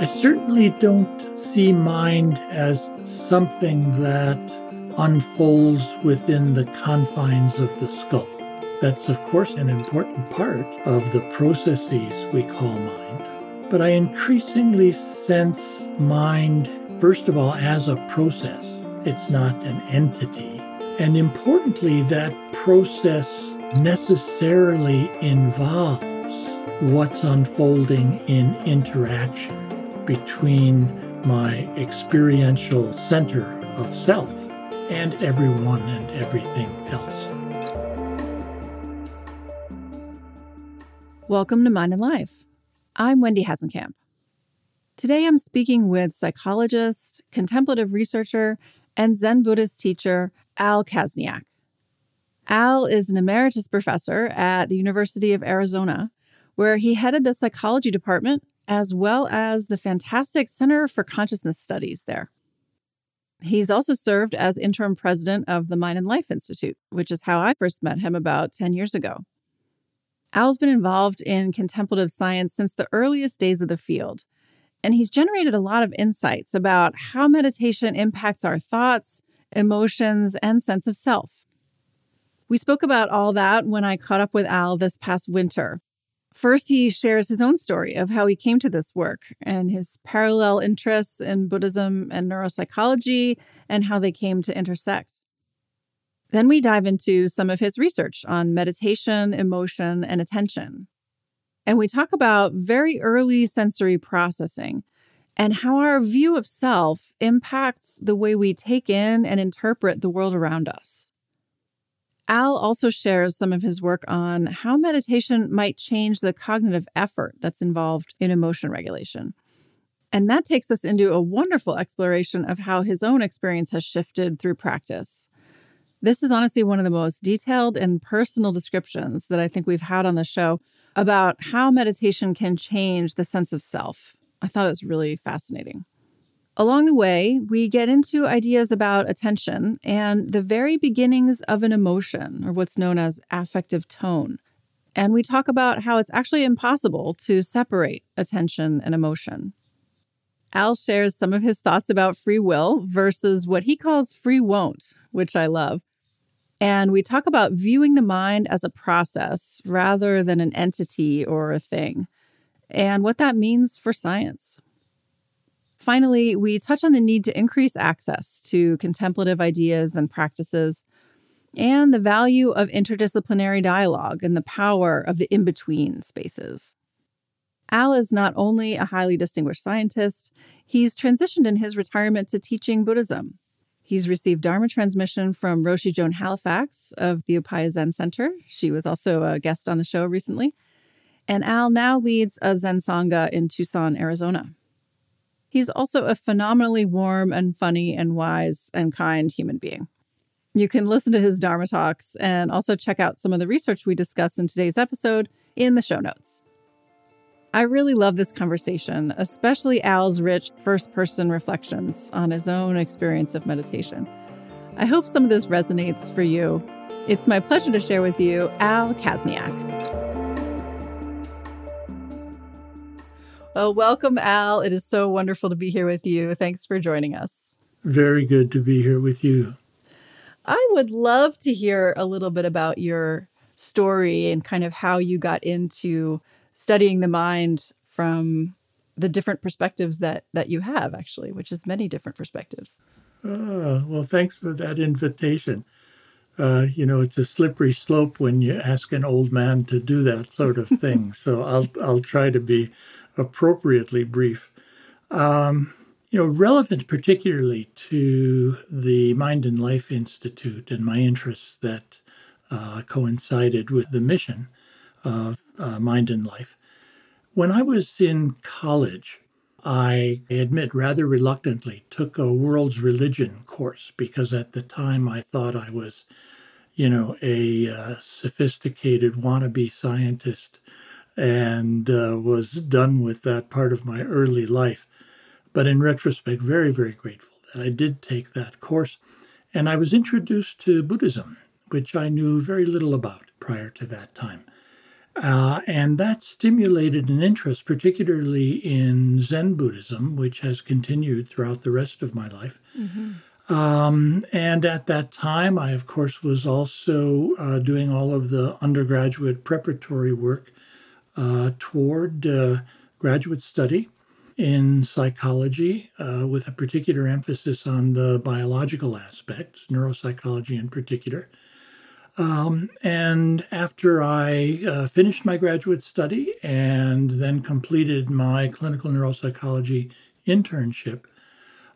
I certainly don't see mind as something that unfolds within the confines of the skull. That's, of course, an important part of the processes we call mind. But I increasingly sense mind, first of all, as a process. It's not an entity. And importantly, that process necessarily involves what's unfolding in interaction between my experiential center of self and everyone and everything else. Welcome to Mind and Life. I'm Wendy Hasenkamp. Today I'm speaking with psychologist, contemplative researcher, and Zen Buddhist teacher Al Kaszniak. Al is an emeritus professor at the University of Arizona, where he headed the psychology department as well as the fantastic Center for Consciousness Studies there. He's also served as interim president of the Mind and Life Institute, which is how I first met him about 10 years ago. Al's been involved in contemplative science since the earliest days of the field, and he's generated a lot of insights about how meditation impacts our thoughts, emotions, and sense of self. We spoke about all that when I caught up with Al this past winter. First, he shares his own story of how he came to this work and his parallel interests in Buddhism and neuropsychology and how they came to intersect. Then we dive into some of his research on meditation, emotion, and attention. And we talk about very early sensory processing and how our view of self impacts the way we take in and interpret the world around us. Al also shares some of his work on how meditation might change the cognitive effort that's involved in emotion regulation. And that takes us into a wonderful exploration of how his own experience has shifted through practice. This is honestly one of the most detailed and personal descriptions that I think we've had on the show about how meditation can change the sense of self. I thought it was really fascinating. Along the way, we get into ideas about attention and the very beginnings of an emotion, or what's known as affective tone. And we talk about how it's actually impossible to separate attention and emotion. Al shares some of his thoughts about free will versus what he calls free won't, which I love. And we talk about viewing the mind as a process rather than an entity or a thing, and what that means for science. Finally, we touch on the need to increase access to contemplative ideas and practices, and the value of interdisciplinary dialogue and the power of the in between spaces. Al is not only a highly distinguished scientist, he's transitioned in his retirement to teaching Buddhism. He's received Dharma transmission from Roshi Joan Halifax of the Upaya Zen Center. She was also a guest on the show recently. And Al now leads a Zen Sangha in Tucson, Arizona. He's also a phenomenally warm and funny and wise and kind human being. You can listen to his Dharma talks and also check out some of the research we discuss in today's episode in the show notes. I really love this conversation, especially Al's rich first person reflections on his own experience of meditation. I hope some of this resonates for you. It's my pleasure to share with you Al Kaszniak. Well, welcome, Al. It is so wonderful to be here with you. Thanks for joining us. Very good to be here with you. I would love to hear a little bit about your story and kind of how you got into studying the mind from the different perspectives that that you have actually which is many different perspectives oh, well thanks for that invitation uh, you know it's a slippery slope when you ask an old man to do that sort of thing so i'll i'll try to be appropriately brief. Um, you know, relevant particularly to the Mind and Life Institute and my interests that uh, coincided with the mission of uh, Mind and Life. When I was in college, I admit rather reluctantly took a world's religion course because at the time I thought I was, you know, a uh, sophisticated wannabe scientist and uh, was done with that part of my early life. But in retrospect, very, very grateful that I did take that course. And I was introduced to Buddhism, which I knew very little about prior to that time. Uh, and that stimulated an interest, particularly in Zen Buddhism, which has continued throughout the rest of my life. Mm-hmm. Um, and at that time, I, of course, was also uh, doing all of the undergraduate preparatory work toward uh, graduate study in psychology, uh, with a particular emphasis on the biological aspects, neuropsychology in particular. Um, and after I uh, finished my graduate study and then completed my clinical neuropsychology internship,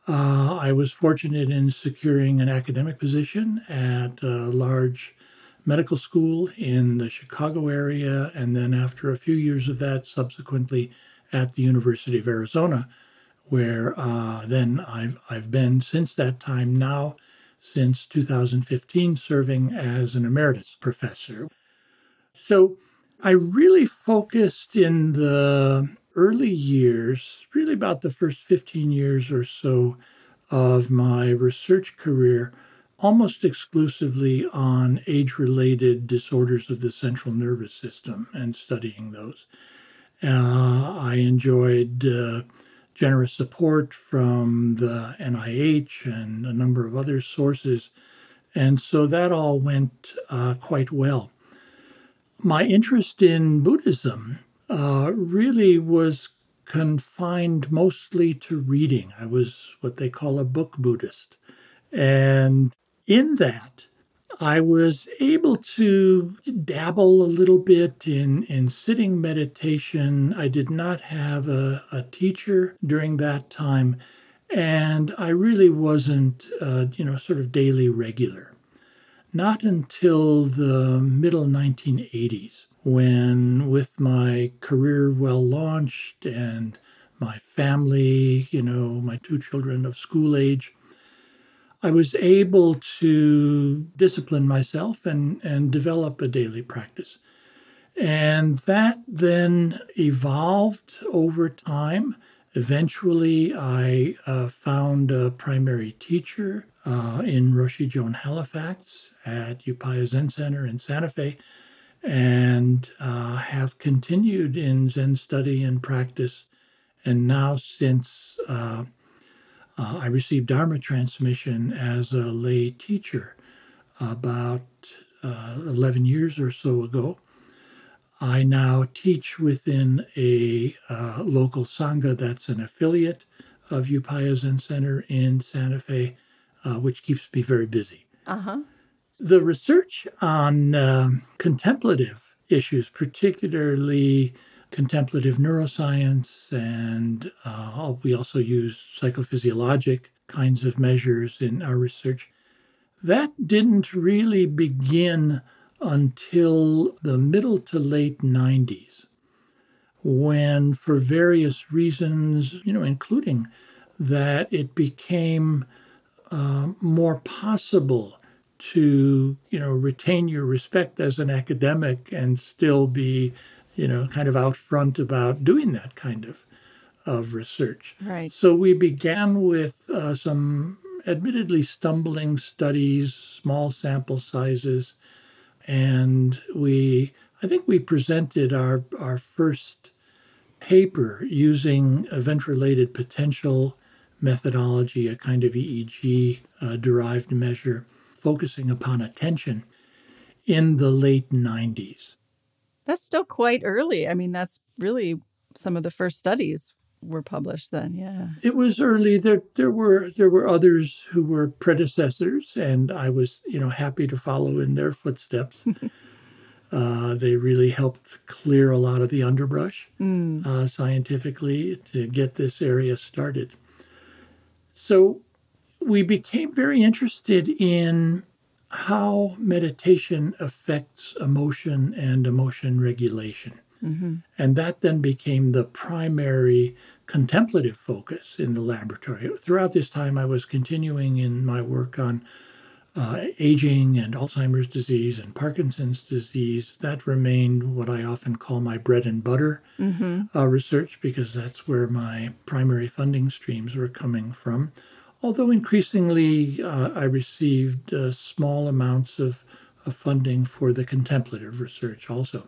uh, I was fortunate in securing an academic position at a large medical school in the Chicago area. And then, after a few years of that, subsequently at the University of Arizona, where uh, then I've, I've been since that time now, since 2015, serving as an emeritus professor. So I really focused in the early years, really about the first 15 years or so of my research career, almost exclusively on age related disorders of the central nervous system and studying those. Uh, I enjoyed uh, generous support from the NIH and a number of other sources. And so that all went uh, quite well. My interest in Buddhism uh, really was confined mostly to reading. I was what they call a book Buddhist. And in that, I was able to dabble a little bit in, in sitting meditation. I did not have a, a teacher during that time, and I really wasn't, uh, you know, sort of daily regular. Not until the middle 1980s, when, with my career well launched and my family, you know, my two children of school age, I was able to discipline myself and, and develop a daily practice. And that then evolved over time. Eventually, I uh, found a primary teacher uh, in Roshi Joan Halifax at Upaya Zen Center in Santa Fe, and uh, have continued in Zen study and practice. And now, since uh, I received Dharma transmission as a lay teacher about uh, 11 years or so ago. I now teach within a uh, local Sangha that's an affiliate of Upaya Zen Center in Santa Fe, uh, which keeps me very busy. Uh-huh. The research on um, contemplative issues, particularly contemplative neuroscience, and uh, we also use psychophysiologic kinds of measures in our research. That didn't really begin until the middle to late 90s, when, for various reasons, you know, including that it became uh, more possible to, you know, retain your respect as an academic and still be you know, kind of out front about doing that kind of of research. Right. So we began with uh, some admittedly stumbling studies, small sample sizes, and we I think we presented our our first paper using event related potential methodology, a kind of EEG uh, derived measure focusing upon attention in the late 90s. That's still quite early. I mean, that's really some of the first studies were published then. Yeah. It was early. There there were there were others who were predecessors and I was, you know, happy to follow in their footsteps. uh, they really helped clear a lot of the underbrush mm. uh, scientifically to get this area started. So we became very interested in how meditation affects emotion and emotion regulation. Mm-hmm. And that then became the primary contemplative focus in the laboratory. Throughout this time, I was continuing in my work on uh, aging and Alzheimer's disease and Parkinson's disease. That remained what I often call my bread and butter mm-hmm. uh, research because that's where my primary funding streams were coming from although increasingly uh, I received uh, small amounts of, of, funding for the contemplative research also.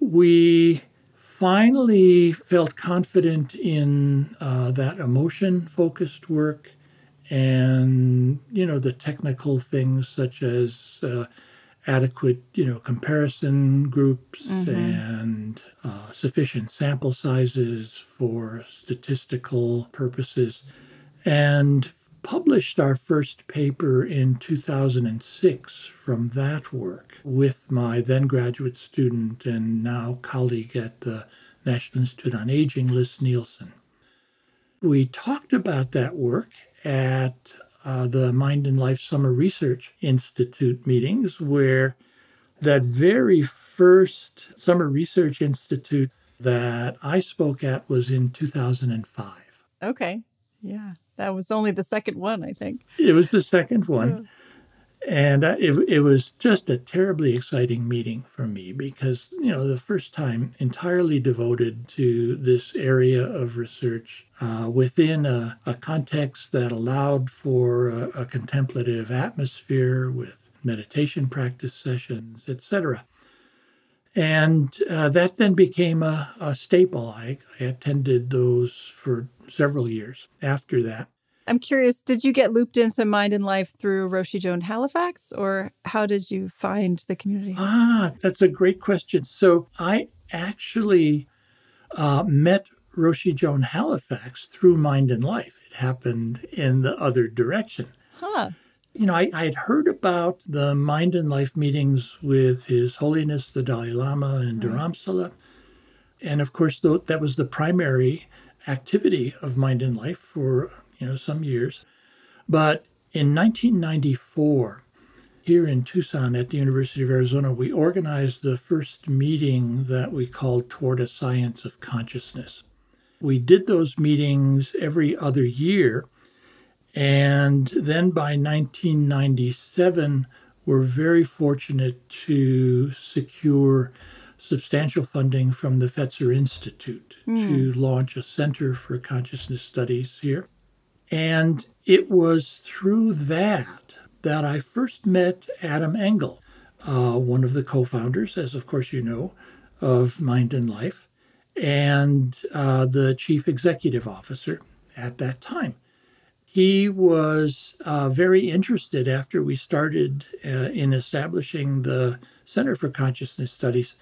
we finally felt confident in uh, that emotion focused work and you know the technical things such as uh, adequate you know comparison groups mm-hmm. and uh, sufficient sample sizes for statistical purposes and published our first paper in 2006 from that work with my then graduate student and now colleague at the National Institute on Aging, Liz Nielsen. We talked about that work at uh, the Mind and Life Summer Research Institute meetings, where that very first Summer Research Institute that I spoke at was in 2005. Okay. Yeah. That was only the second one, I think. It was the second one. Yeah. And uh, it, it was just a terribly exciting meeting for me because, you know, the first time entirely devoted to this area of research uh, within a, a, context that allowed for a, a contemplative atmosphere with meditation practice sessions, etc. And uh, that then became a, a staple. I, I attended those for several years after that. I'm curious, did you get looped into Mind and Life through Roshi Joan Halifax, or how did you find the community? Ah, that's a great question. So I actually uh, met Roshi Joan Halifax through Mind and Life. It happened in the other direction. Huh. You know, I, I had heard about the Mind and Life meetings with His Holiness the Dalai Lama in right. Mm-hmm. Dharamsala. And of course, that was the primary activity of Mind and Life for you know, some years. But in 1994, here in Tucson at the University of Arizona, we organized the first meeting that we called Toward a Science of Consciousness. We did those meetings every other year. And then by 1997, we're very fortunate to secure substantial funding from the Fetzer Institute mm. to launch a Center for Consciousness Studies here. And it was through that that I first met Adam Engle, uh, one of the co founders, as of course you know, of Mind and Life, and uh, the chief executive officer at that time. He was uh, very interested after we started uh, in establishing the Center for Consciousness Studies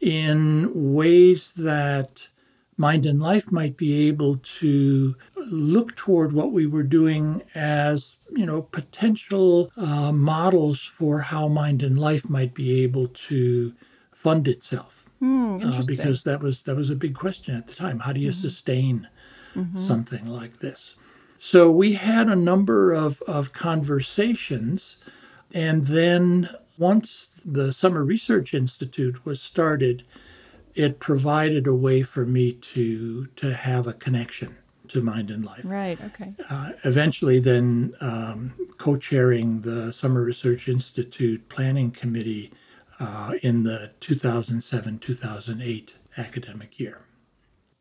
in ways that Mind and Life might be able to look toward what we were doing as, you know, potential uh, models for how Mind and Life might be able to fund itself. Mm, because that was that was a big question at the time. How do you mm-hmm. sustain mm-hmm. something like this? So we had a number of, of conversations, and then once the Summer Research Institute was started, it provided a way for me to to have a connection to mind and life. Right. Okay. Uh, eventually, then um, co-chairing the Summer Research Institute Planning Committee uh, in the 2007-2008 academic year.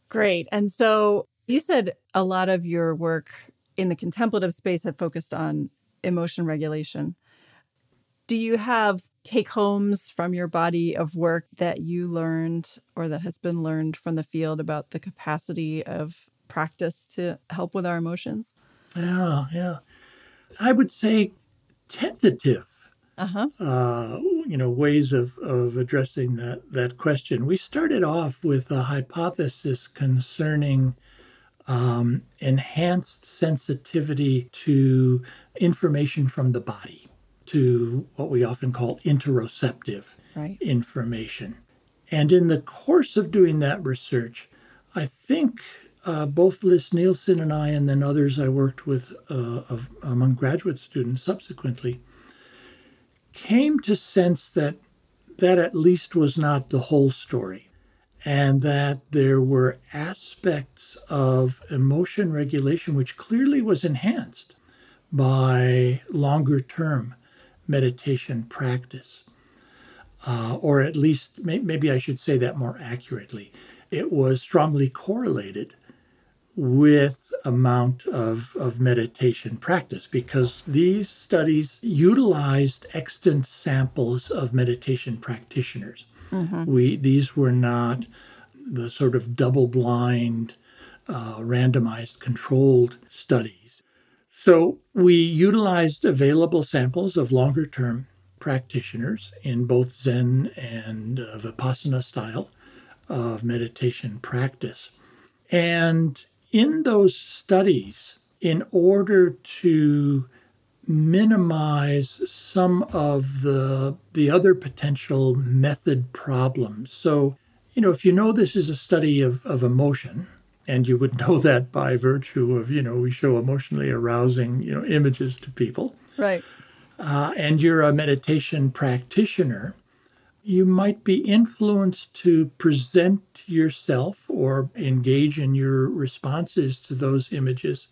Great. And so you said a lot of your work in the contemplative space had focused on emotion regulation. Do you have take homes from your body of work that you learned or that has been learned from the field about the capacity of practice to help with our emotions? Yeah, yeah. I would say tentative. Uh-huh. Uh, you know, ways of, of addressing that, that question. We started off with a hypothesis concerning um, enhanced sensitivity to information from the body to what we often call interoceptive right. information. And in the course of doing that research, I think uh, both Liz Nielsen and I, and then others I worked with uh, of, among graduate students subsequently, came to sense that that at least was not the whole story, and that there were aspects of emotion regulation which clearly was enhanced by longer term meditation practice. Uh, or at least, may, maybe I should say that more accurately. It was strongly correlated with amount of, of meditation practice because these studies utilized extant samples of meditation practitioners. Mm-hmm. We these were not the sort of double-blind, uh, randomized, controlled studies. So we utilized available samples of longer-term practitioners in both Zen and uh, Vipassana style of meditation practice. And in those studies, in order to minimize some of the the other potential method problems. So, you know, if you know this is a study of, of emotion, and you would know that by virtue of, you know, we show emotionally arousing, you know, images to people. Right. Uh, and you're a meditation practitioner, you might be influenced to present yourself or engage in your responses to those images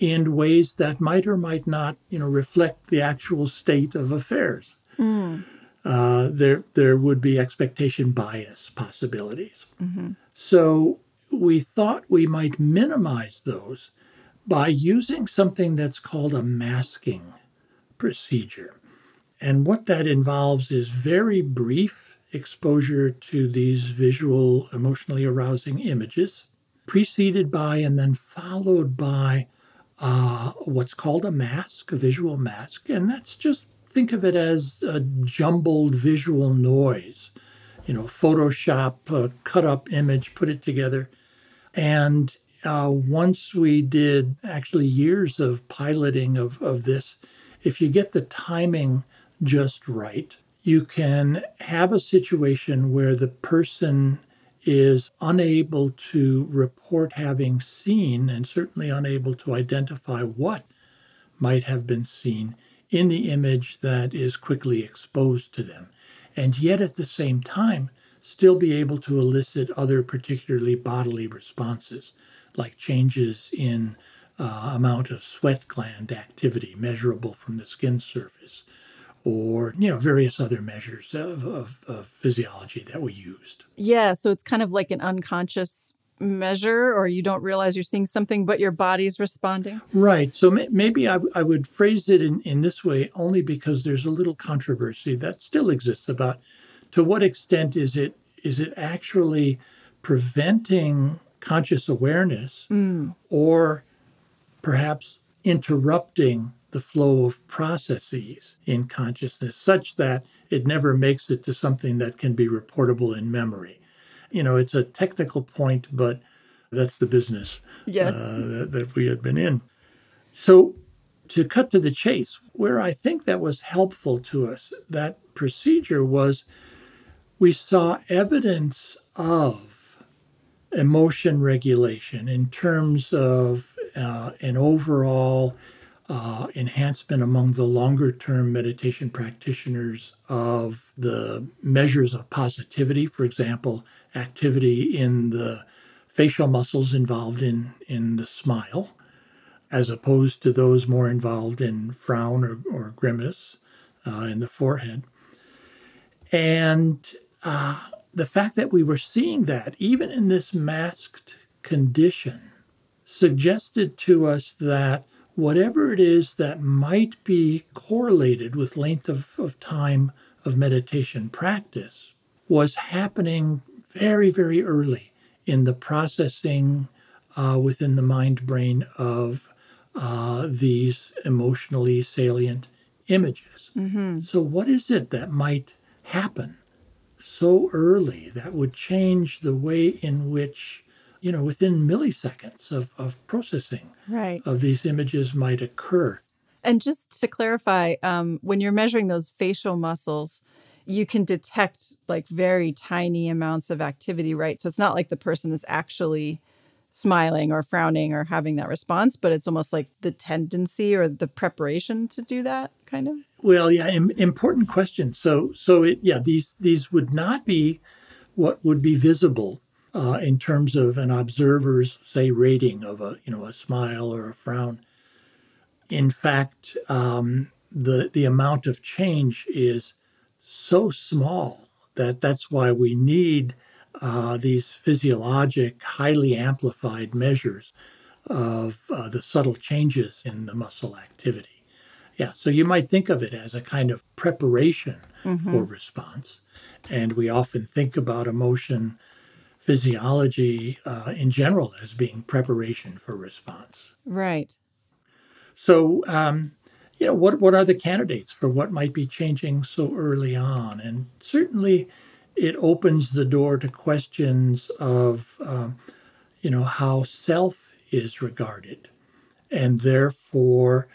in ways that might or might not, you know, reflect the actual state of affairs. Mm. Uh, there, there would be expectation bias possibilities. Mm-hmm. So we thought we might minimize those by using something that's called a masking procedure. And what that involves is very brief exposure to these visual, emotionally arousing images, preceded by and then followed by uh, what's called a mask, a visual mask. And that's just think of it as a jumbled visual noise. You know, Photoshop, a cut up image, put it together. And uh, once we did actually years of piloting of, of this, if you get the timing just right, you can have a situation where the person is unable to report having seen and certainly unable to identify what might have been seen in the image that is quickly exposed to them. And yet at the same time, still be able to elicit other particularly bodily responses, like changes in uh, amount of sweat gland activity measurable from the skin surface, or you know various other measures of, of, of, physiology that we used. Yeah, so it's kind of like an unconscious measure, or you don't realize you're seeing something, but your body's responding. Right. So may, maybe I, I would phrase it in, in this way only because there's a little controversy that still exists about to what extent is it is it actually preventing conscious awareness mm. or perhaps interrupting the flow of processes in consciousness such that it never makes it to something that can be reportable in memory. You know, it's a technical point, but that's the business yes. uh, that, that we had been in. So, to cut to the chase, where I think that was helpful to us, that procedure was we saw evidence of emotion regulation in terms of uh, an overall uh, enhancement among the longer term meditation practitioners of the measures of positivity, for example, activity in the facial muscles involved in, in the smile, as opposed to those more involved in frown or, or grimace uh, in the forehead. And uh, the fact that we were seeing that, even in this masked condition, suggested to us that whatever it is that might be correlated with length of, of time of meditation practice was happening very, very early in the processing uh, within the mind brain of uh, these emotionally salient images. Mm-hmm. So, what is it that might happen so early that would change the way in which you know, within milliseconds of, of processing right. of these images might occur. And just to clarify, um, when you're measuring those facial muscles, you can detect like very tiny amounts of activity, right? So it's not like the person is actually smiling or frowning or having that response, but it's almost like the tendency or the preparation to do that kind of. Well, yeah, Im- important question. So, so it, yeah, these these would not be what would be visible uh, in terms of an observer's, say, rating of a you know a smile or a frown. In fact, um, the the amount of change is so small that that's why we need uh, these physiologic, highly amplified measures of uh, the subtle changes in the muscle activity. Yeah, so you might think of it as a kind of preparation mm-hmm. for response. And we often think about emotion physiology uh, in general as being preparation for response. Right. So, um, you know, what, what are the candidates for what might be changing so early on? And certainly it opens the door to questions of, um, you know, how self is regarded and therefore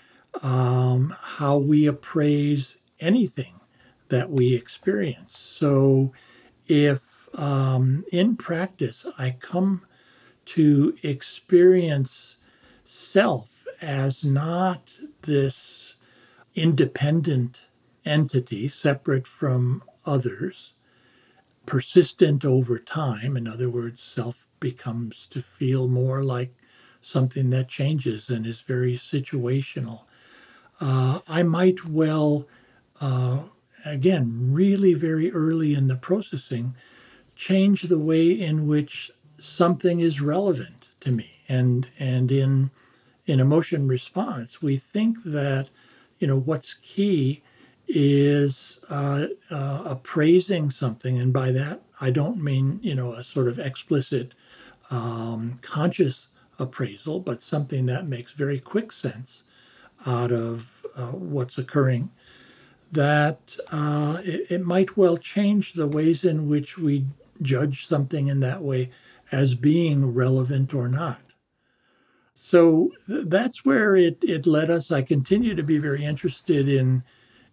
um, how we appraise anything that we experience. So if um, in practice I come to experience self as not this independent entity separate from others, persistent over time. In other words, self becomes to feel more like something that changes and is very situational. Uh, I might well, uh, again, really very early in the processing, change the way in which something is relevant to me. And and in in emotion response, we think that you know what's key is uh, uh, appraising something, and by that I don't mean you know a sort of explicit um, conscious appraisal, but something that makes very quick sense out of uh, what's occurring. That uh, it, it might well change the ways in which we judge something in that way as being relevant or not. So that's where it, it led us. I continue to be very interested in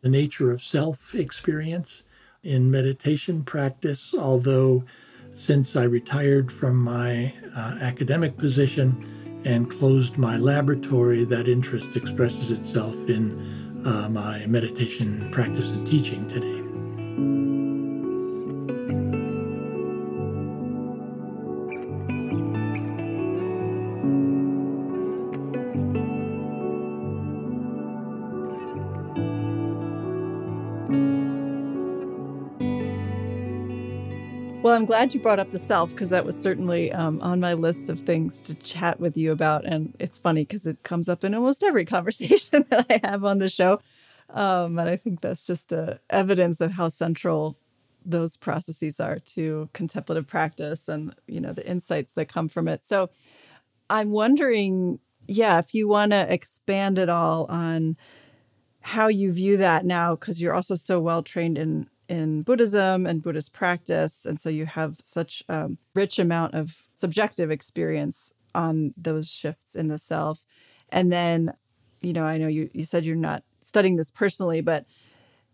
the nature of self experience in meditation practice, although since I retired from my uh, academic position and closed my laboratory, that interest expresses itself in uh, my meditation practice and teaching today. Well, I'm glad you brought up the self because that was certainly um, on my list of things to chat with you about. And it's funny because it comes up in almost every conversation that I have on the show. Um, and I think that's just a evidence of how central those processes are to contemplative practice and you know the insights that come from it. So I'm wondering, yeah, if you want to expand at all on how you view that now, because you're also so well trained in in Buddhism and Buddhist practice. And so you have such a rich amount of subjective experience on those shifts in the self. And then, you know, I know you, you said you're not studying this personally, but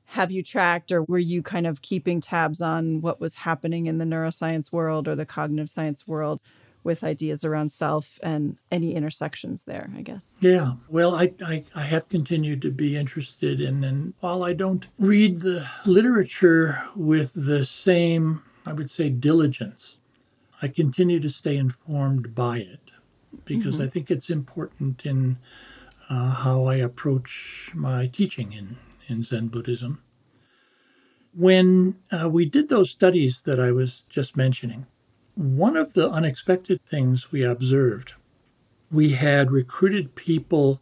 have you tracked or were you kind of keeping tabs on what was happening in the neuroscience world or the cognitive science world with ideas around self and any intersections there, I guess. Yeah. Well, I, I, I have continued to be interested in, and while I don't read the literature with the same, I would say, diligence, I continue to stay informed by it because mm-hmm. I think it's important in uh, how I approach my teaching in, in Zen Buddhism. When uh, we did those studies that I was just mentioning, one of the unexpected things we observed, we had recruited people.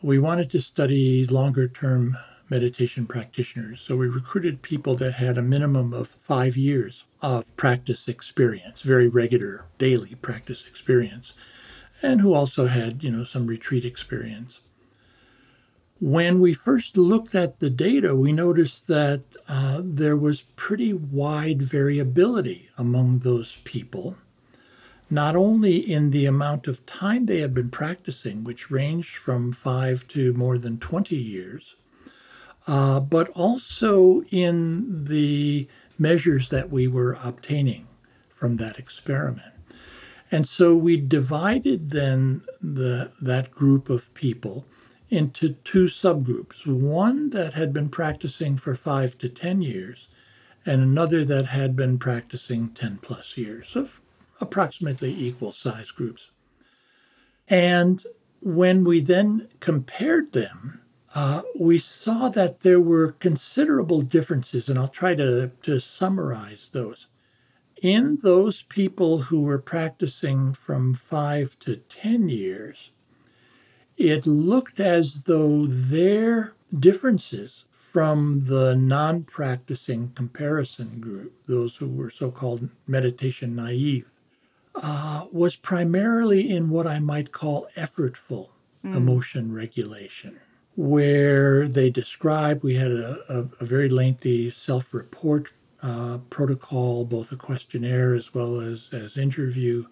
We wanted to study longer term meditation practitioners. So we recruited people that had a minimum of five years of practice experience, very regular daily practice experience, and who also had, you know, some retreat experience. When we first looked at the data, we noticed that uh, there was pretty wide variability among those people, not only in the amount of time they had been practicing, which ranged from five to more than 20 years, uh, but also in the measures that we were obtaining from that experiment. And so we divided then the, that group of people into two subgroups one that had been practicing for five to 10 years, and another that had been practicing 10 plus years, of approximately equal size groups. And when we then compared them, uh, we saw that there were considerable differences, and I'll try to, to summarize those. In those people who were practicing from five to 10 years, it looked as though their differences from the non practicing comparison group, those who were so called meditation naive, uh, was primarily in what I might call effortful mm. emotion regulation, where they described we had a, a, a very lengthy self report uh, protocol, both a questionnaire as well as, as interview.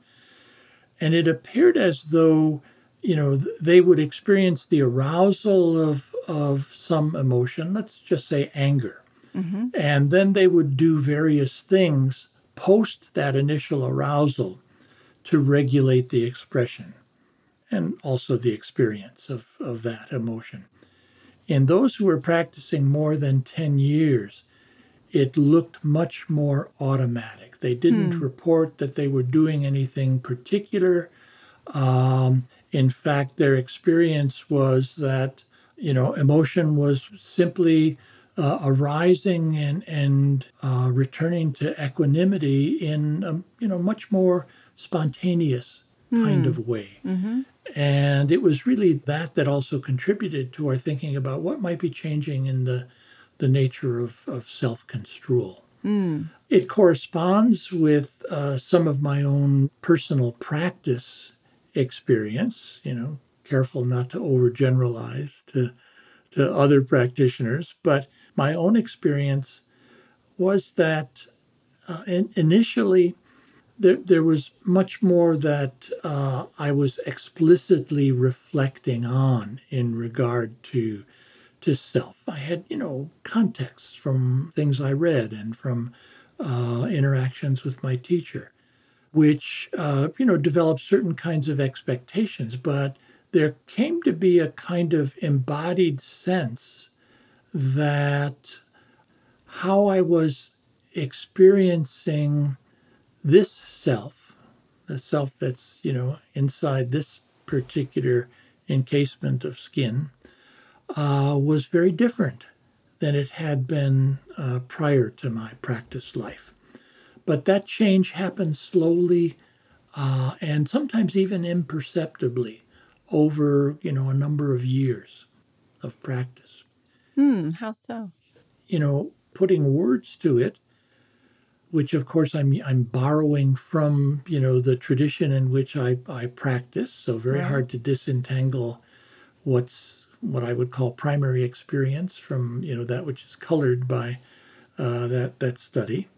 And it appeared as though you know, they would experience the arousal of, of some emotion, let's just say anger. Mm-hmm. And then they would do various things post that initial arousal to regulate the expression and also the experience of, of that emotion. In those who were practicing more than 10 years, it looked much more automatic. They didn't hmm. report that they were doing anything particular. Um, in fact, their experience was that, you know, emotion was simply uh, arising and, and uh, returning to equanimity in a, you know, much more spontaneous kind mm. of way. Mm-hmm. And it was really that that also contributed to our thinking about what might be changing in the, the nature of, of self construal. Mm. It corresponds with uh, some of my own personal practice experience, you know, careful not to overgeneralize to to other practitioners, but my own experience was that uh, in, initially there, there was much more that uh, I was explicitly reflecting on in regard to to self. I had, you know, contexts from things I read and from uh, interactions with my teacher which uh, you know developed certain kinds of expectations, but there came to be a kind of embodied sense that how I was experiencing this self, the self that's you know inside this particular encasement of skin, uh, was very different than it had been uh, prior to my practice life. But that change happens slowly uh, and sometimes even imperceptibly over, you know, a number of years of practice. Hmm, how so? You know, putting words to it, which of course I'm I'm borrowing from, you know, the tradition in which I, I practice. So very right. hard to disentangle what's what I would call primary experience from, you know, that which is colored by uh, that that study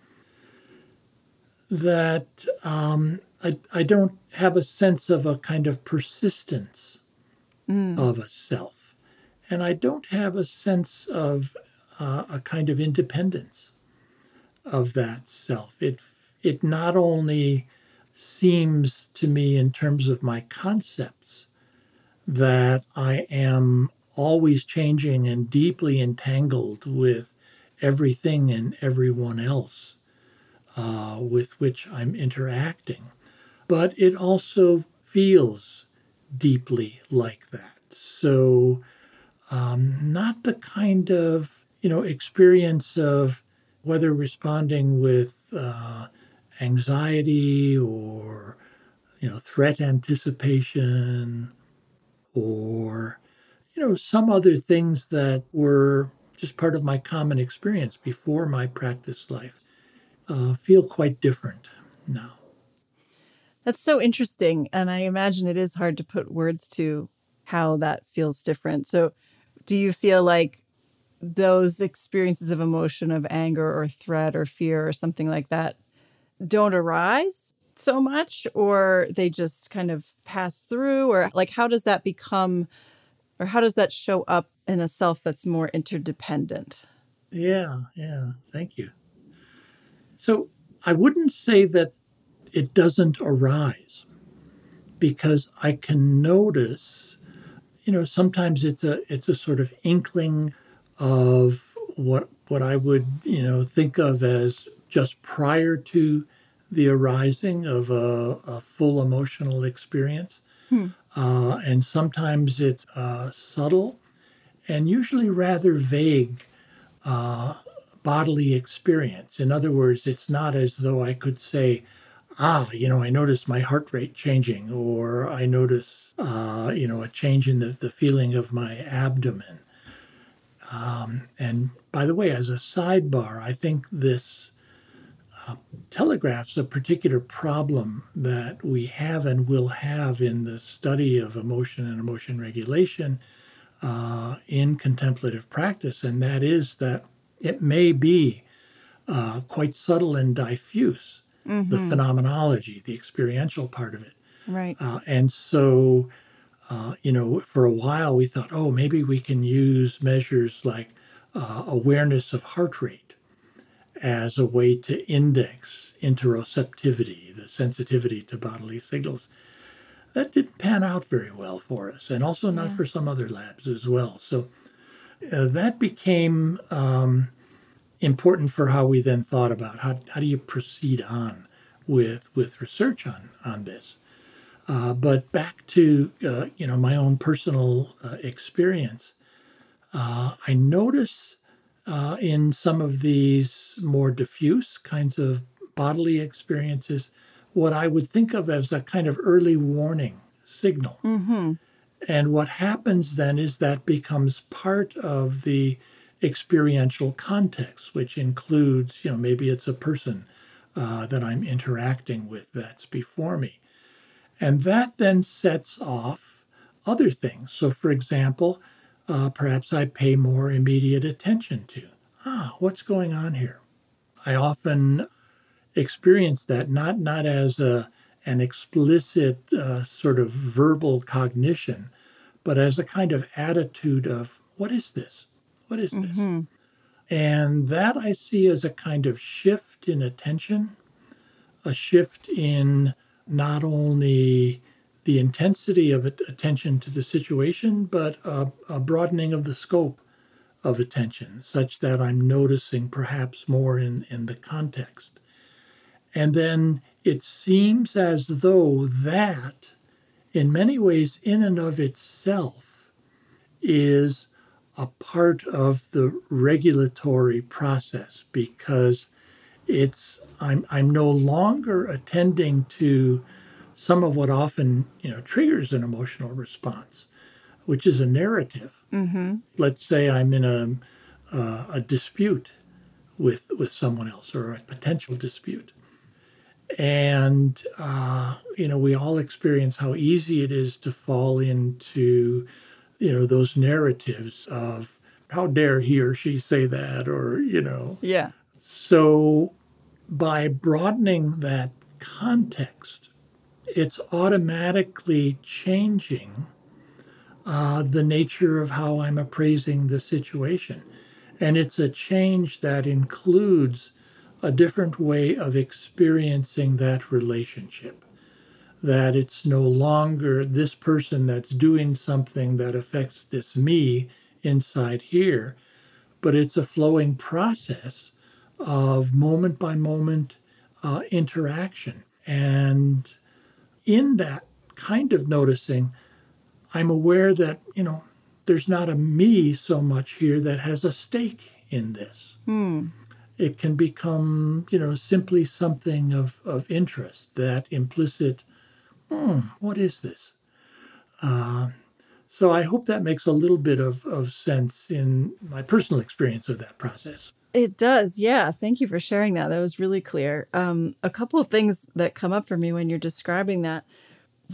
that um, I, I don't have a sense of a kind of persistence mm. of a self. And I don't have a sense of uh, a kind of independence of that self. It, it not only seems to me, in terms of my concepts, that I am always changing and deeply entangled with everything and everyone else uh, with which I'm interacting. But it also feels deeply like that. So, um, not the kind of you know experience of whether responding with uh, anxiety or you know threat anticipation or you know some other things that were just part of my common experience before my practice life uh, feel quite different now. That's so interesting. And I imagine it is hard to put words to how that feels different. So, do you feel like those experiences of emotion, of anger or threat or fear or something like that, don't arise so much, or they just kind of pass through? Or, like, how does that become, or how does that show up in a self that's more interdependent? Yeah, yeah. Thank you. So I wouldn't say that it doesn't arise because I can notice, you know, sometimes it's a it's a sort of inkling of what what I would, you know, think of as just prior to the arising of a, a full emotional experience. Hmm. Uh, and sometimes it's uh, subtle and usually rather vague uh, bodily experience. In other words, it's not as though I could say, ah, you know, I notice my heart rate changing, or I notice, uh, you know, a change in the, the feeling of my abdomen. Um, and by the way, as a sidebar, I think this uh, telegraphs a particular problem that we have and will have in the study of emotion and emotion regulation uh, in contemplative practice, and that is that it may be uh, quite subtle and diffuse, mm-hmm. the phenomenology, the experiential part of it. Right. Uh, and so, uh, you know, for a while we thought, oh, maybe we can use measures like uh, awareness of heart rate as a way to index interoceptivity, the sensitivity to bodily signals. That didn't pan out very well for us, and also not yeah. for some other labs as well. So uh, that became um, important for how we then thought about how, how do you proceed on with with research on on this. Uh, but back to uh, you know my own personal uh, experience, uh, I notice uh, in some of these more diffuse kinds of bodily experiences what I would think of as a kind of early warning signal. Mm-hmm. And what happens then is that becomes part of the experiential context, which includes, you know, maybe it's a person uh, that I'm interacting with that's before me. And that then sets off other things. So, for example, uh, perhaps I pay more immediate attention to. Ah, what's going on here? I often experience that not not as a an explicit uh, sort of verbal cognition, but as a kind of attitude of what is this? What is this? Mm-hmm. And that I see as a kind of shift in attention, a shift in not only the intensity of attention to the situation, but a, a broadening of the scope of attention, such that I'm noticing perhaps more in, in the context. And then it seems as though that, in many ways, in and of itself, is a part of the regulatory process because it's I'm I'm no longer attending to some of what often you know triggers an emotional response, which is a narrative. Mm-hmm. Let's say I'm in a uh, a dispute with with someone else or a potential dispute, and uh, you know we all experience how easy it is to fall into you know those narratives of how dare he or she say that or you know yeah so by broadening that context it's automatically changing uh, the nature of how I'm appraising the situation. And it's a change that includes a different way of experiencing that relationship. That it's no longer this person that's doing something that affects this me inside here, but it's a flowing process of moment by moment uh, interaction. And in that kind of noticing, I'm aware that, you know, there's not a me so much here that has a stake in this. Hmm. It can become, you know, simply something of, of interest, that implicit, hmm, what is this? Uh, so I hope that makes a little bit of, of sense in my personal experience of that process. It does. Yeah. Thank you for sharing that. That was really clear. Um, a couple of things that come up for me when you're describing that.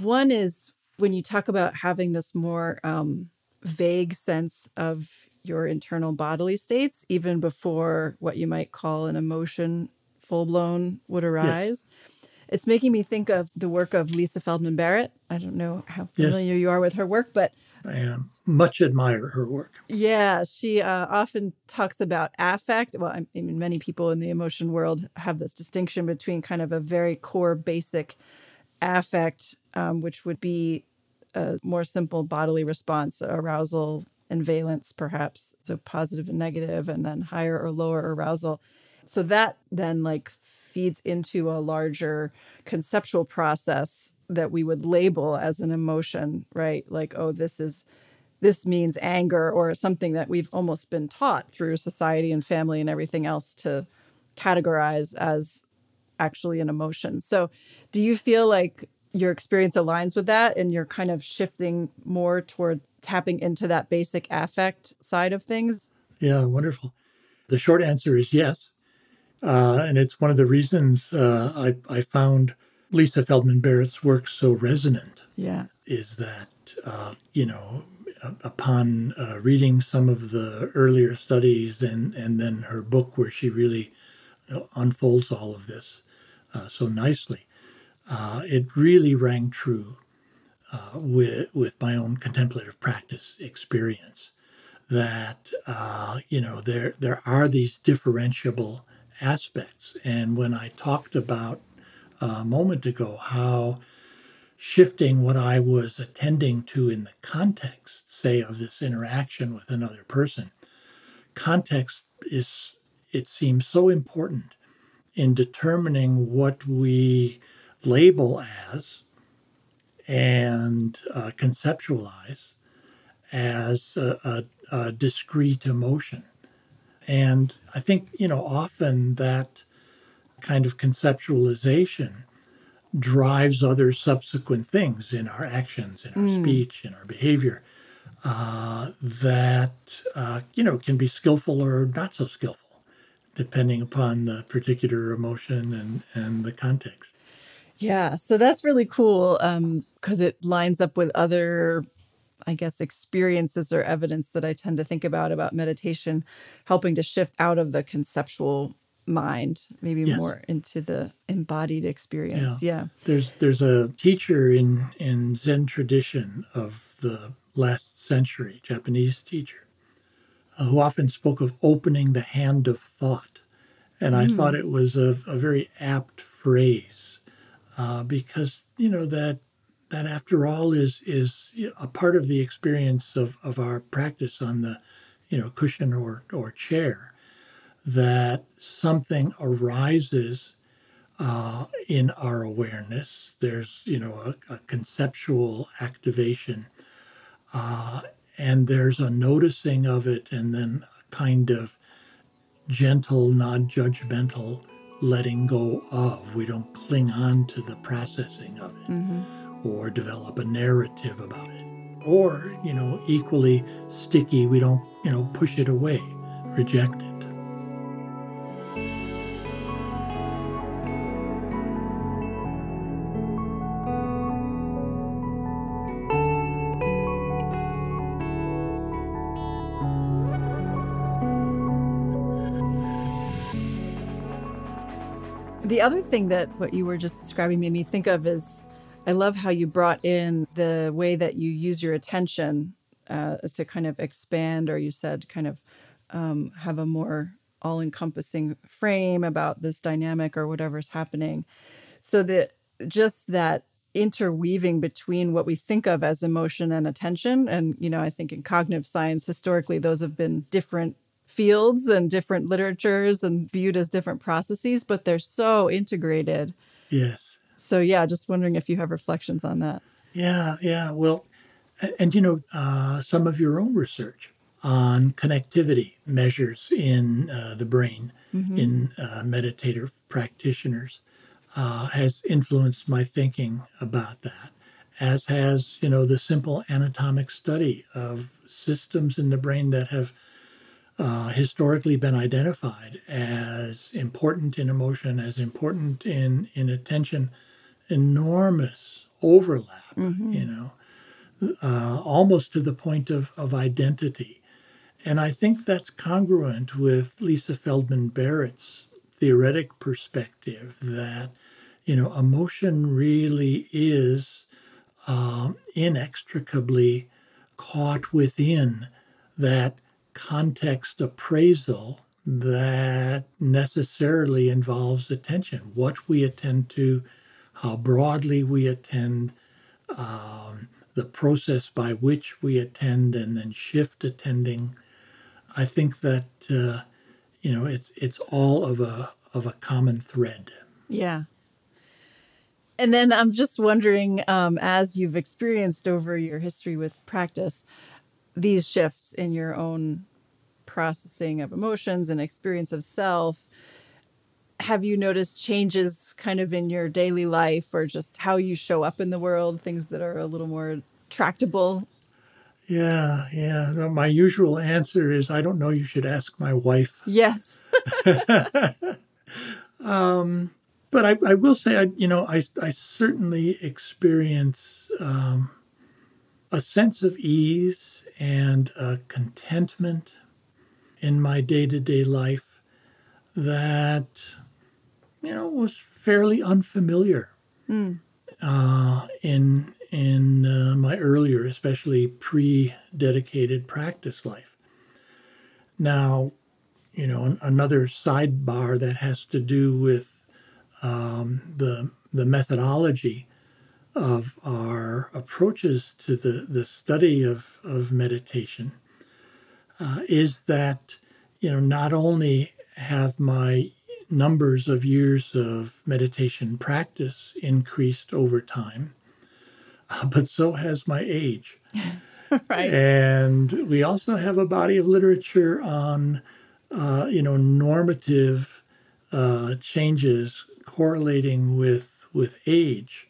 One is when you talk about having this more um, vague sense of your internal bodily states, even before what you might call an emotion full blown would arise. Yes. It's making me think of the work of Lisa Feldman Barrett. I don't know how familiar yes. you are with her work, but I am much admire her work. Yeah, she uh, often talks about affect. Well, I mean, many people in the emotion world have this distinction between kind of a very core, basic affect, um, which would be a more simple bodily response, arousal and valence, perhaps. So positive and negative, and then higher or lower arousal. So that then like feeds into a larger conceptual process that we would label as an emotion, right? Like, oh, this is this means anger or something that we've almost been taught through society and family and everything else to categorize as actually an emotion. So, do you feel like your experience aligns with that and you're kind of shifting more toward tapping into that basic affect side of things? Yeah, wonderful. The short answer is yes. Uh, and it's one of the reasons uh, I, I found Lisa Feldman Barrett's work so resonant. Yeah. Is that, uh, you know, upon uh, reading some of the earlier studies and, and then her book where she really you know, unfolds all of this uh, so nicely, uh, it really rang true with, with my own contemplative practice experience that uh, you know there there are these differentiable aspects. And when I talked about uh, a moment ago how shifting what I was attending to in the context, say, of this interaction with another person, context is it seems so important in determining what we label as and uh, conceptualize as a, a uh, discrete emotion. And I think, you know, often that kind of conceptualization drives other subsequent things in our actions, in our mm. speech, in our behavior uh, that, uh, you know, can be skillful or not so skillful, depending upon the particular emotion and, and the context. Yeah, so that's really cool because um, it lines up with other I guess, experiences or evidence that I tend to think about about meditation, helping to shift out of the conceptual mind, maybe yes. more into the embodied experience. Yeah. yeah. There's there's a teacher in in Zen tradition of the last century, Japanese teacher, uh, who often spoke of opening the hand of thought. And mm. I thought mm. it was a, a very apt phrase uh, because, you know, that that after all is is a part of the experience of, of our practice on the you know cushion or or chair that something arises uh, in our awareness. There's you know a, a conceptual activation uh, and there's a noticing of it and then a kind of gentle non-judgmental letting go of we don't cling on to the processing of it mm-hmm or develop a narrative about it. Or, you know, equally sticky, we don't, you know, push it away, reject it. The other thing that what you were just describing made me think of is I love how you brought in the way that you use your attention uh, to kind of expand, or you said kind of um, have a more all encompassing frame about this dynamic or whatever's happening. So that just that interweaving between what we think of as emotion and attention. And, you know, I think in cognitive science, historically, those have been different fields and different literatures and viewed as different processes, but they're so integrated. Yes. So yeah, just wondering if you have reflections on that. Yeah, yeah. Well, and, and you know, uh, some of your own research on connectivity measures in uh, the brain mm-hmm. in uh, meditator practitioners uh, has influenced my thinking about that. As has you know the simple anatomic study of systems in the brain that have uh, historically been identified as important in emotion, as important in in attention enormous overlap, mm-hmm. you know, uh, almost to the point of, of identity. And I think that's congruent with Lisa Feldman Barrett's theoretic perspective that, you know, emotion really is uh, inextricably caught within that context appraisal that necessarily involves attention. What we attend to how broadly we attend, um, the process by which we attend, and then shift attending. I think that uh, you know it's it's all of a of a common thread. Yeah. And then I'm just wondering, um, as you've experienced over your history with practice, these shifts in your own processing of emotions and experience of self, have you noticed changes kind of in your daily life or just how you show up in the world, things that are a little more tractable? Yeah, yeah. My usual answer is I don't know. You should ask my wife. Yes. um, but I, I, will say, I, you know, I, I certainly experience um, a sense of ease and a contentment in my day to day life that, you know, was fairly unfamiliar mm. uh, in in uh, my earlier, especially pre-dedicated practice life. Now, you know, another sidebar that has to do with um, the the methodology of our approaches to the, the study of, of meditation uh, is that, you know, not only have my numbers of years of meditation practice increased over time, uh, but so has my age. right. And we also have a body of literature on, uh, you know, normative uh, changes correlating with with age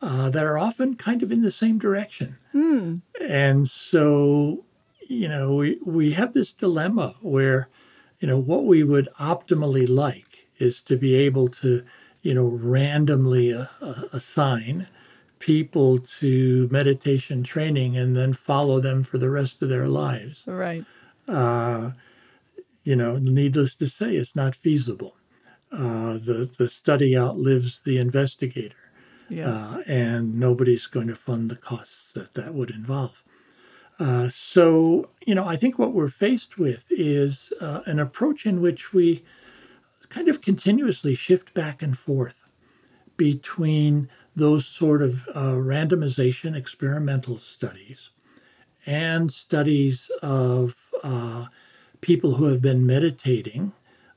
uh, that are often kind of in the same direction. Mm. And so, you know, we, we have this dilemma where, you know, what we would optimally like is to be able to, you know, randomly uh, uh, assign people to meditation training and then follow them for the rest of their lives. Right. Uh, you know, needless to say, it's not feasible. Uh, the the study outlives the investigator yeah. uh, and nobody's going to fund the costs that that would involve. Uh, so, you know, I think what we're faced with is uh, an approach in which we kind of continuously shift back and forth between those sort of uh, randomization experimental studies and studies of uh, people who have been meditating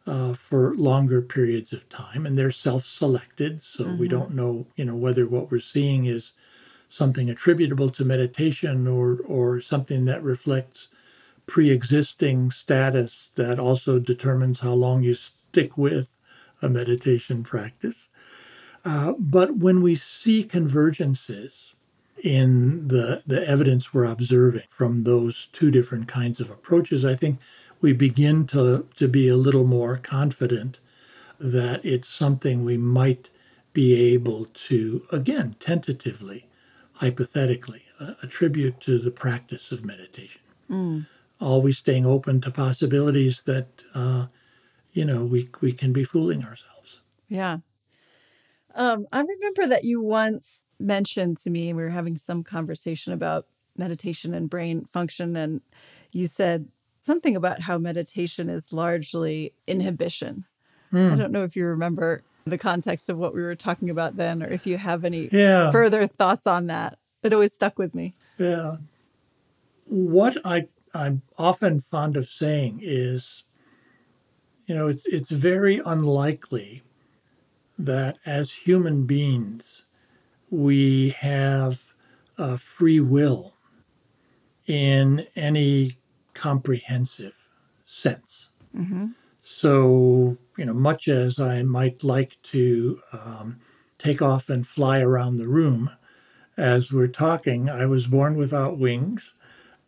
uh, for longer periods of time, and they're self-selected, so mm-hmm. we don't know, you know, whether what we're seeing is something attributable to meditation or or something that reflects pre-existing status that also determines how long you stick with a meditation practice. Uh, but when we see convergences in the, the evidence we're observing from those two different kinds of approaches, I think we begin to, to be a little more confident that it's something we might be able to, again, tentatively, hypothetically, uh, attribute to the practice of meditation. Mm. Always staying open to possibilities that, uh, you know, we, we can be fooling ourselves. Yeah. Um, I remember that you once mentioned to me, we were having some conversation about meditation and brain function, and you said something about how meditation is largely inhibition. Mm. I hmm. don't know if you remember the context of what we were talking about then, or if you have any yeah. further thoughts on that. It always stuck with me. Yeah. What I I'm often fond of saying is, you know, it's it's very unlikely that as human beings we have a free will in any comprehensive sense. Mm-hmm. So, you know, much as I might like to um, take off and fly around the room as we're talking, I was born without wings.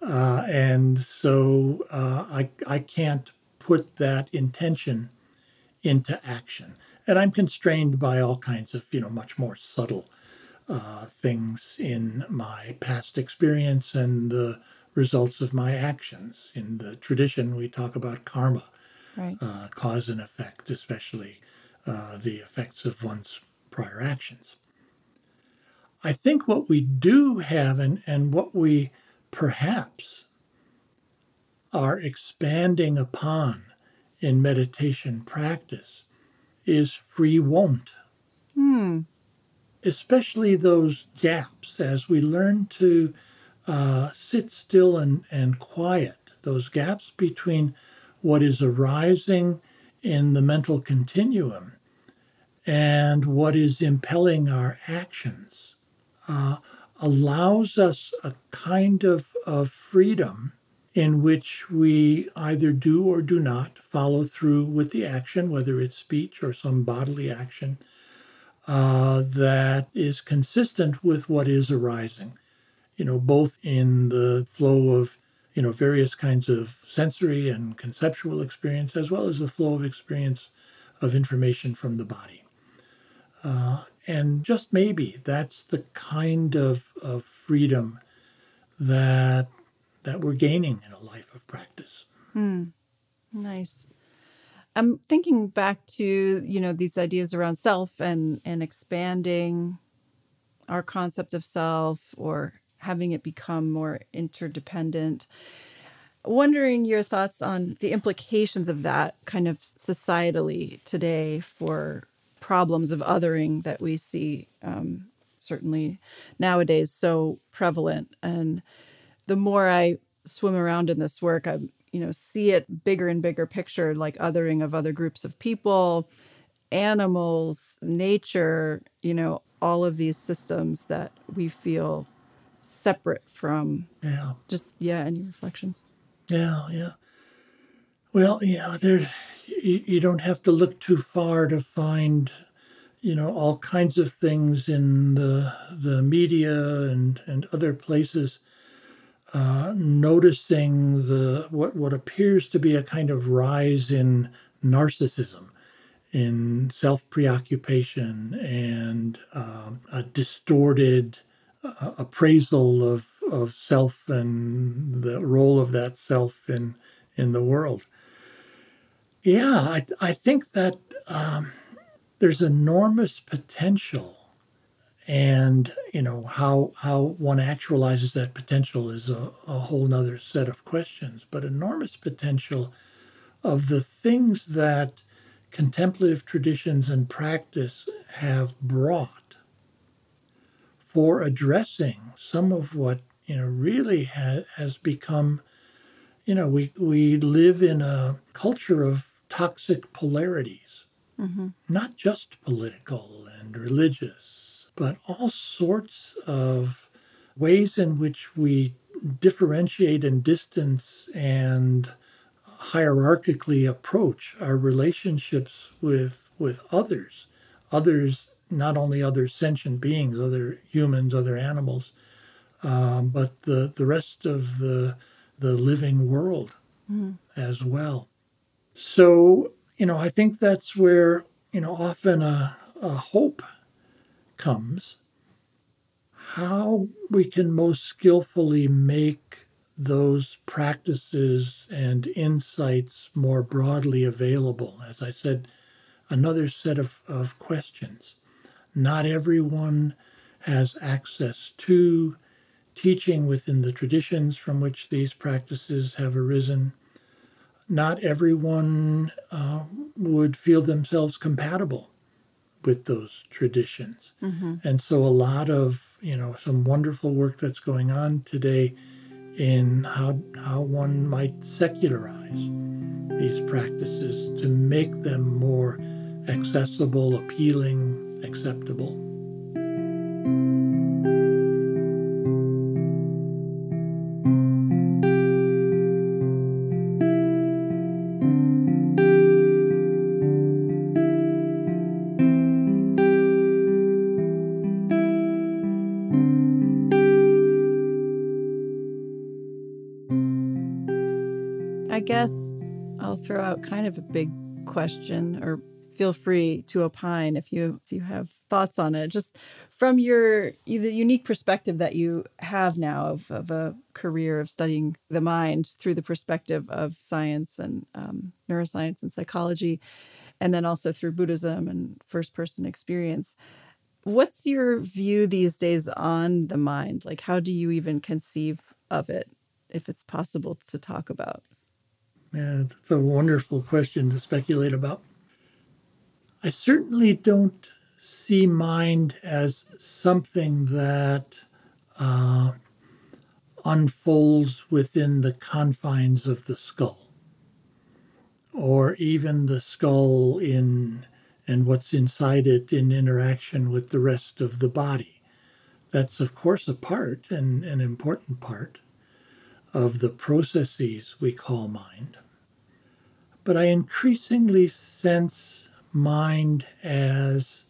Uh, and so uh, I, I can't put that intention into action. And I'm constrained by all kinds of, you know, much more subtle uh, things in my past experience and the results of my actions. In the tradition, we talk about karma, right. uh, cause and effect, especially uh, the effects of one's prior actions. I think what we do have, and, and what we perhaps are expanding upon in meditation practice, is free won't. Hmm. Especially those gaps as we learn to uh, sit still and, and quiet, those gaps between what is arising in the mental continuum and what is impelling our actions, uh, allows us a kind of, of freedom in which we either do or do not follow through with the action, whether it's speech or some bodily action, uh, that is consistent with what is arising you know, both in the flow of, you know, various kinds of sensory and conceptual experience, as well as the flow of experience of information from the body. Uh, and just maybe that's the kind of, of freedom that that we're gaining in a life of practice. Hmm. Nice. I'm thinking back to you know these ideas around self and and expanding our concept of self or having it become more interdependent. Wondering your thoughts on the implications of that kind of societally today for problems of othering that we see um, certainly nowadays so prevalent. And the more I swim around in this work, I you know see it bigger and bigger picture, like othering of other groups of people, animals, nature. You know, all of these systems that we feel separate from. Yeah. Just yeah, any reflections? Yeah, yeah. Well, yeah, there you, you don't have to look too far to find you know all kinds of things in the the media and and other places uh, noticing the what what appears to be a kind of rise in narcissism in self preoccupation and um, a distorted appraisal of of self and the role of that self in in the world. Yeah, I I think that um, there's enormous potential, and you know how how one actualizes that potential is a, a whole nother set of questions. But enormous potential of the things that contemplative traditions and practice have brought for addressing some of what you know really ha- has become you know we we live in a culture of toxic polarities Mm-hmm. not just political and religious but all sorts of ways in which we differentiate and distance and hierarchically approach our relationships with with others others not only other sentient beings other humans other animals um, but the the rest of the the living world Mm-hmm. as well so you know i think that's where you know often a, a hope comes how we can most skillfully make those practices and insights more broadly available. As I said, another set of, of questions. Not everyone has access to teaching within the traditions from which these practices have arisen. Not everyone uh, would feel themselves compatible with those traditions. Mm-hmm. And so a lot of, you know, some wonderful work that's going on today in how how one might secularize these practices to make them more accessible, appealing, acceptable. I guess I'll throw out kind of a big question or feel free to opine if you if you have thoughts on it. Just from your the unique perspective that you have now of, of a career of studying the mind through the perspective of science and um, neuroscience and psychology and then also through buddhism and first person experience what's your view these days on the mind? Like how do you even conceive of it if it's possible to talk about? Yeah, that's a wonderful question to speculate about. I certainly don't see mind as something that uh, unfolds within the confines of the skull, or even the skull in and what's inside it in interaction with the rest of the body. That's of course a part and an important part of the processes we call mind but I increasingly sense mind as,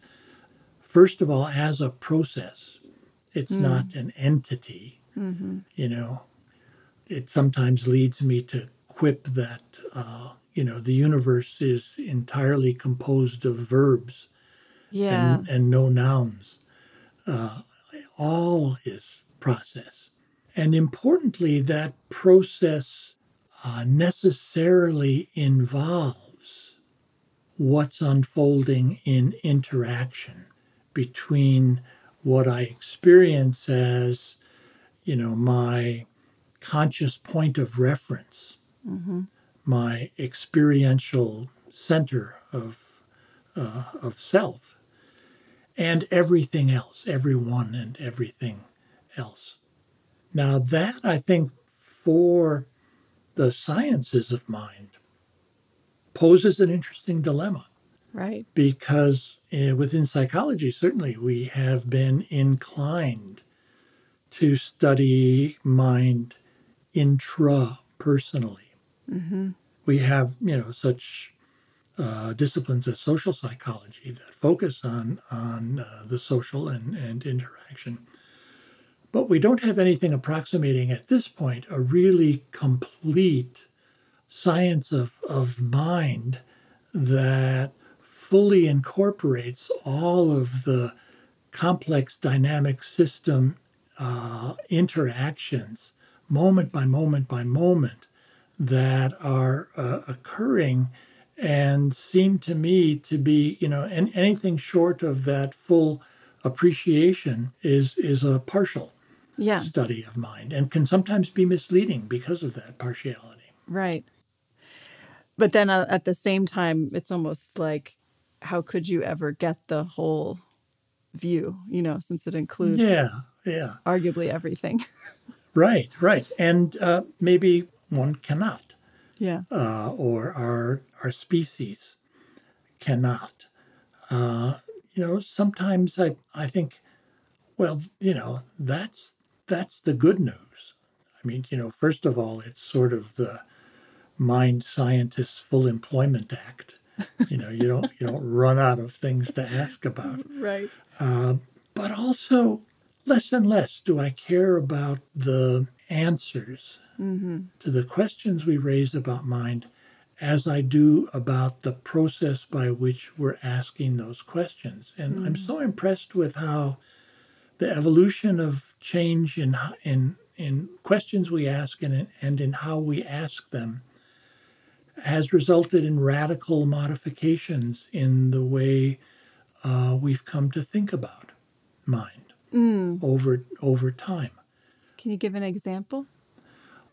first of all, as a process. It's Mm. not an entity. Mm-hmm. You know, it sometimes leads me to quip that, uh, you know, the universe is entirely composed of verbs Yeah. and, and no nouns. Uh, all is process. And importantly, that process uh, necessarily involves what's unfolding in interaction between what I experience as, you know, my conscious point of reference, mm-hmm. my experiential center of, uh, of self, and everything else, everyone and everything else. Now, that I think for the sciences of mind poses an interesting dilemma Right. because uh, within psychology, certainly, we have been inclined to study mind intrapersonally. Mm-hmm. We have, you know, such uh, disciplines as social psychology that focus on on uh, the social and, and interaction. But we don't have anything approximating at this point a really complete science of, of mind that fully incorporates all of the complex dynamic system uh, interactions, moment by moment by moment, that are uh, occurring and seem to me to be, you know, and anything short of that full appreciation is is a partial Yes. study of mind and can sometimes be misleading because of that partiality. Right. But then uh, at the same time, it's almost like, how could you ever get the whole view, you know, since it includes Yeah, yeah. arguably everything. Right, right. And uh, maybe one cannot, yeah. uh, or our, our species cannot. Uh, you know, sometimes I, I think, well, you know, that's that's the good news. I mean, you know, first of all, it's sort of the mind scientists full employment act. You know, you don't you don't run out of things to ask about. Right. Uh, but also, less and less do I care about the answers Mm-hmm. to the questions we raise about mind as I do about the process by which we're asking those questions. And I'm so impressed with how the evolution of change in in in questions we ask and in, and in how we ask them has resulted in radical modifications in the way uh, we've come to think about mind Mm. over over time. Can you give an example?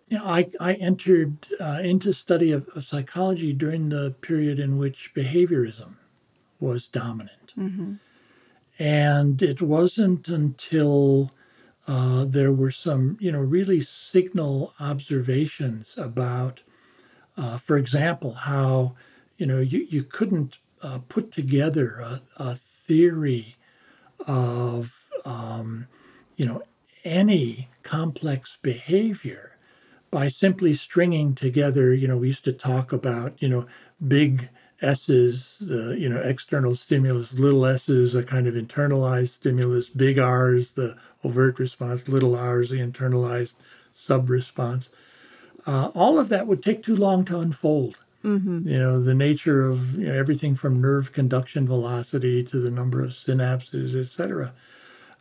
You know, I, I entered uh, into study of, of psychology during the period in which behaviorism was dominant. Mm-hmm. And it wasn't until uh, there were some, you know, really signal observations about, uh, for example, how, you know, you, you couldn't uh, put together a, a theory of, um, you know, any complex behavior by simply stringing together, you know, we used to talk about, you know, big S's, the, you know, external stimulus, little S's, a kind of internalized stimulus, big R's, the overt response, little R's, the internalized sub response. Uh, all of that would take too long to unfold. Mm-hmm. You know, the nature of you know, everything from nerve conduction velocity to the number of synapses, et cetera.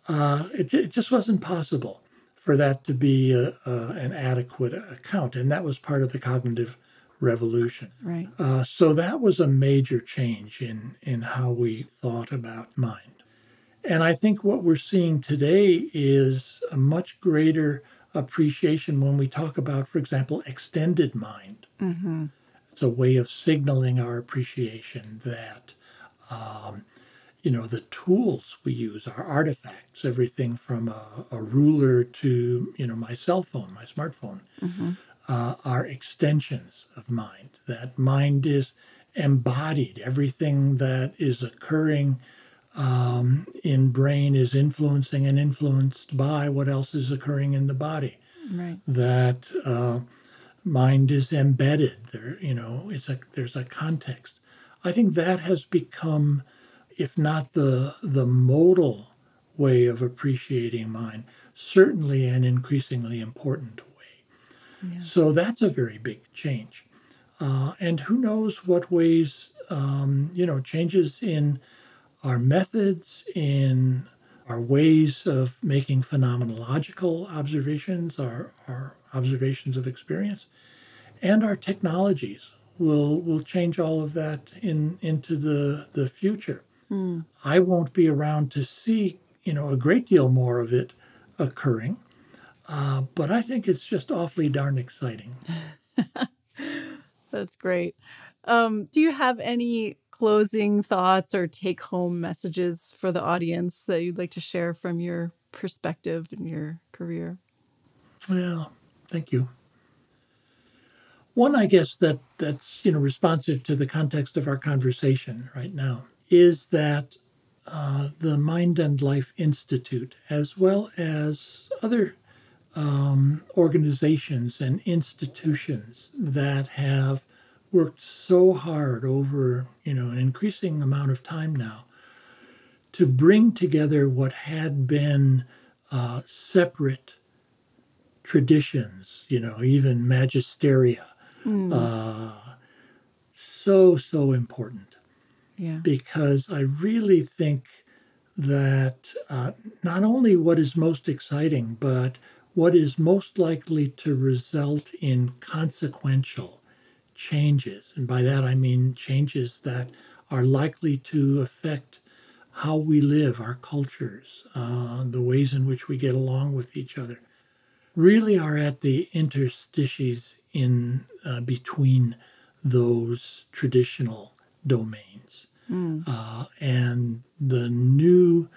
Uh, it, it just wasn't possible for that to be a, a, an adequate account. And that was part of the cognitive revolution. Right. Uh, so that was a major change in, in how we thought about mind. And I think what we're seeing today is a much greater appreciation when we talk about, for example, extended mind. Mm-hmm. It's a way of signaling our appreciation that, um, you know, the tools we use are artifacts, everything from a, a ruler to, you know, my cell phone, my smartphone, Mm-hmm. uh, are extensions of mind. That mind is embodied. Everything that is occurring um, in brain is influencing and influenced by what else is occurring in the body Right. that uh, mind is embedded. There, you know, it's a there's a context. I think that has become, if not the the modal way of appreciating mind, certainly an increasingly important way. Yeah. So that's a very big change. Uh, and who knows what ways, um, you know, changes in our methods, in our ways of making phenomenological observations, our, our observations of experience, and our technologies will will change all of that in into the the future. Mm. I won't be around to see you know a great deal more of it occurring, uh, but I think it's just awfully darn exciting. That's great. Um, do you have any closing thoughts or take home messages for the audience that you'd like to share from your perspective and your career? Well, thank you. One, I guess that that's you know responsive to the context of our conversation right now is that uh, the Mind and Life Institute, as well as other um, organizations and institutions that have worked so hard over you know an increasing amount of time now to bring together what had been uh, separate traditions, you know, even magisteria, mm. uh, so so important. Yeah, because I really think that uh, not only what is most exciting, but what is most likely to result in consequential changes. And by that I mean changes that are likely to affect how we live, our cultures, uh, the ways in which we get along with each other, really are at the interstices in uh, between those traditional domains. Mm. Uh, and the new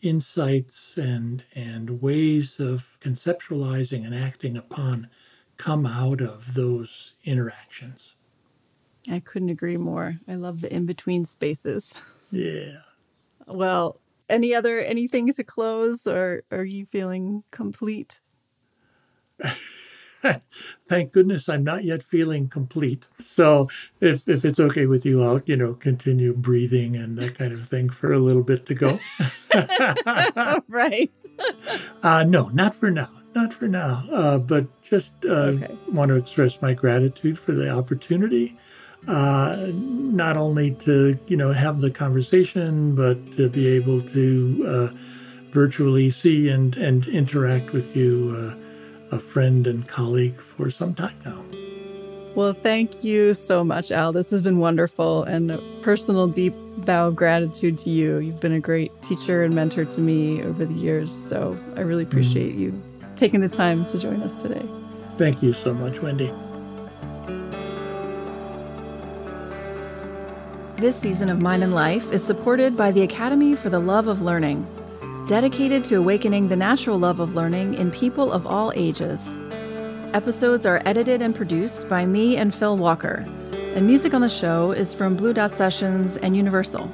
insights and, and ways of conceptualizing and acting upon come out of those interactions. I couldn't agree more. I love the in between spaces. Yeah. Well, any other anything to close or are you feeling complete? Thank goodness I'm not yet feeling complete. So if if it's okay with you, I'll, you know, continue breathing and that kind of thing for a little bit to go. right. uh no, not for now not for now, uh, but just uh, okay. want to express my gratitude for the opportunity, uh, not only to you know have the conversation, but to be able to uh, virtually see and and interact with you, uh, a friend and colleague, for some time now. Well, thank you so much, Al. This has been wonderful and a personal, deep bow of gratitude to you. You've been a great teacher and mentor to me over the years, so I really appreciate mm-hmm. you taking the time to join us today. Thank you so much, Wendy. This season of Mind and Life is supported by the Academy for the Love of Learning, dedicated to awakening the natural love of learning in people of all ages. Episodes are edited and produced by me and Phil Walker, and music on the show is from Blue Dot Sessions and Universal.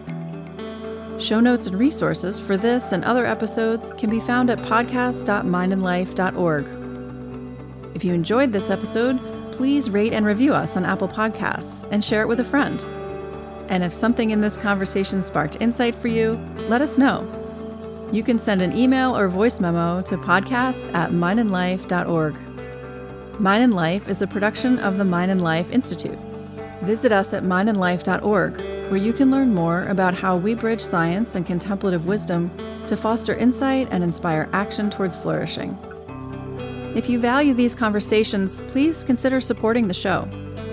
Show notes and resources for this and other episodes can be found at podcast.mindandlife.org. If you enjoyed this episode, please rate and review us on Apple Podcasts and share it with a friend. And if something in this conversation sparked insight for you, let us know. You can send an email or voice memo to podcast at mindandlife.org. Mind and Life is a production of the Mind and Life Institute. Visit us at mindandlife.org where you can learn more about how we bridge science and contemplative wisdom to foster insight and inspire action towards flourishing. If you value these conversations, please consider supporting the show.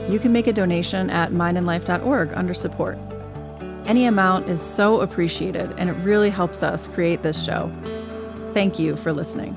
You can make a donation at mindandlife.org under support. Any amount is so appreciated, and it really helps us create this show. Thank you for listening.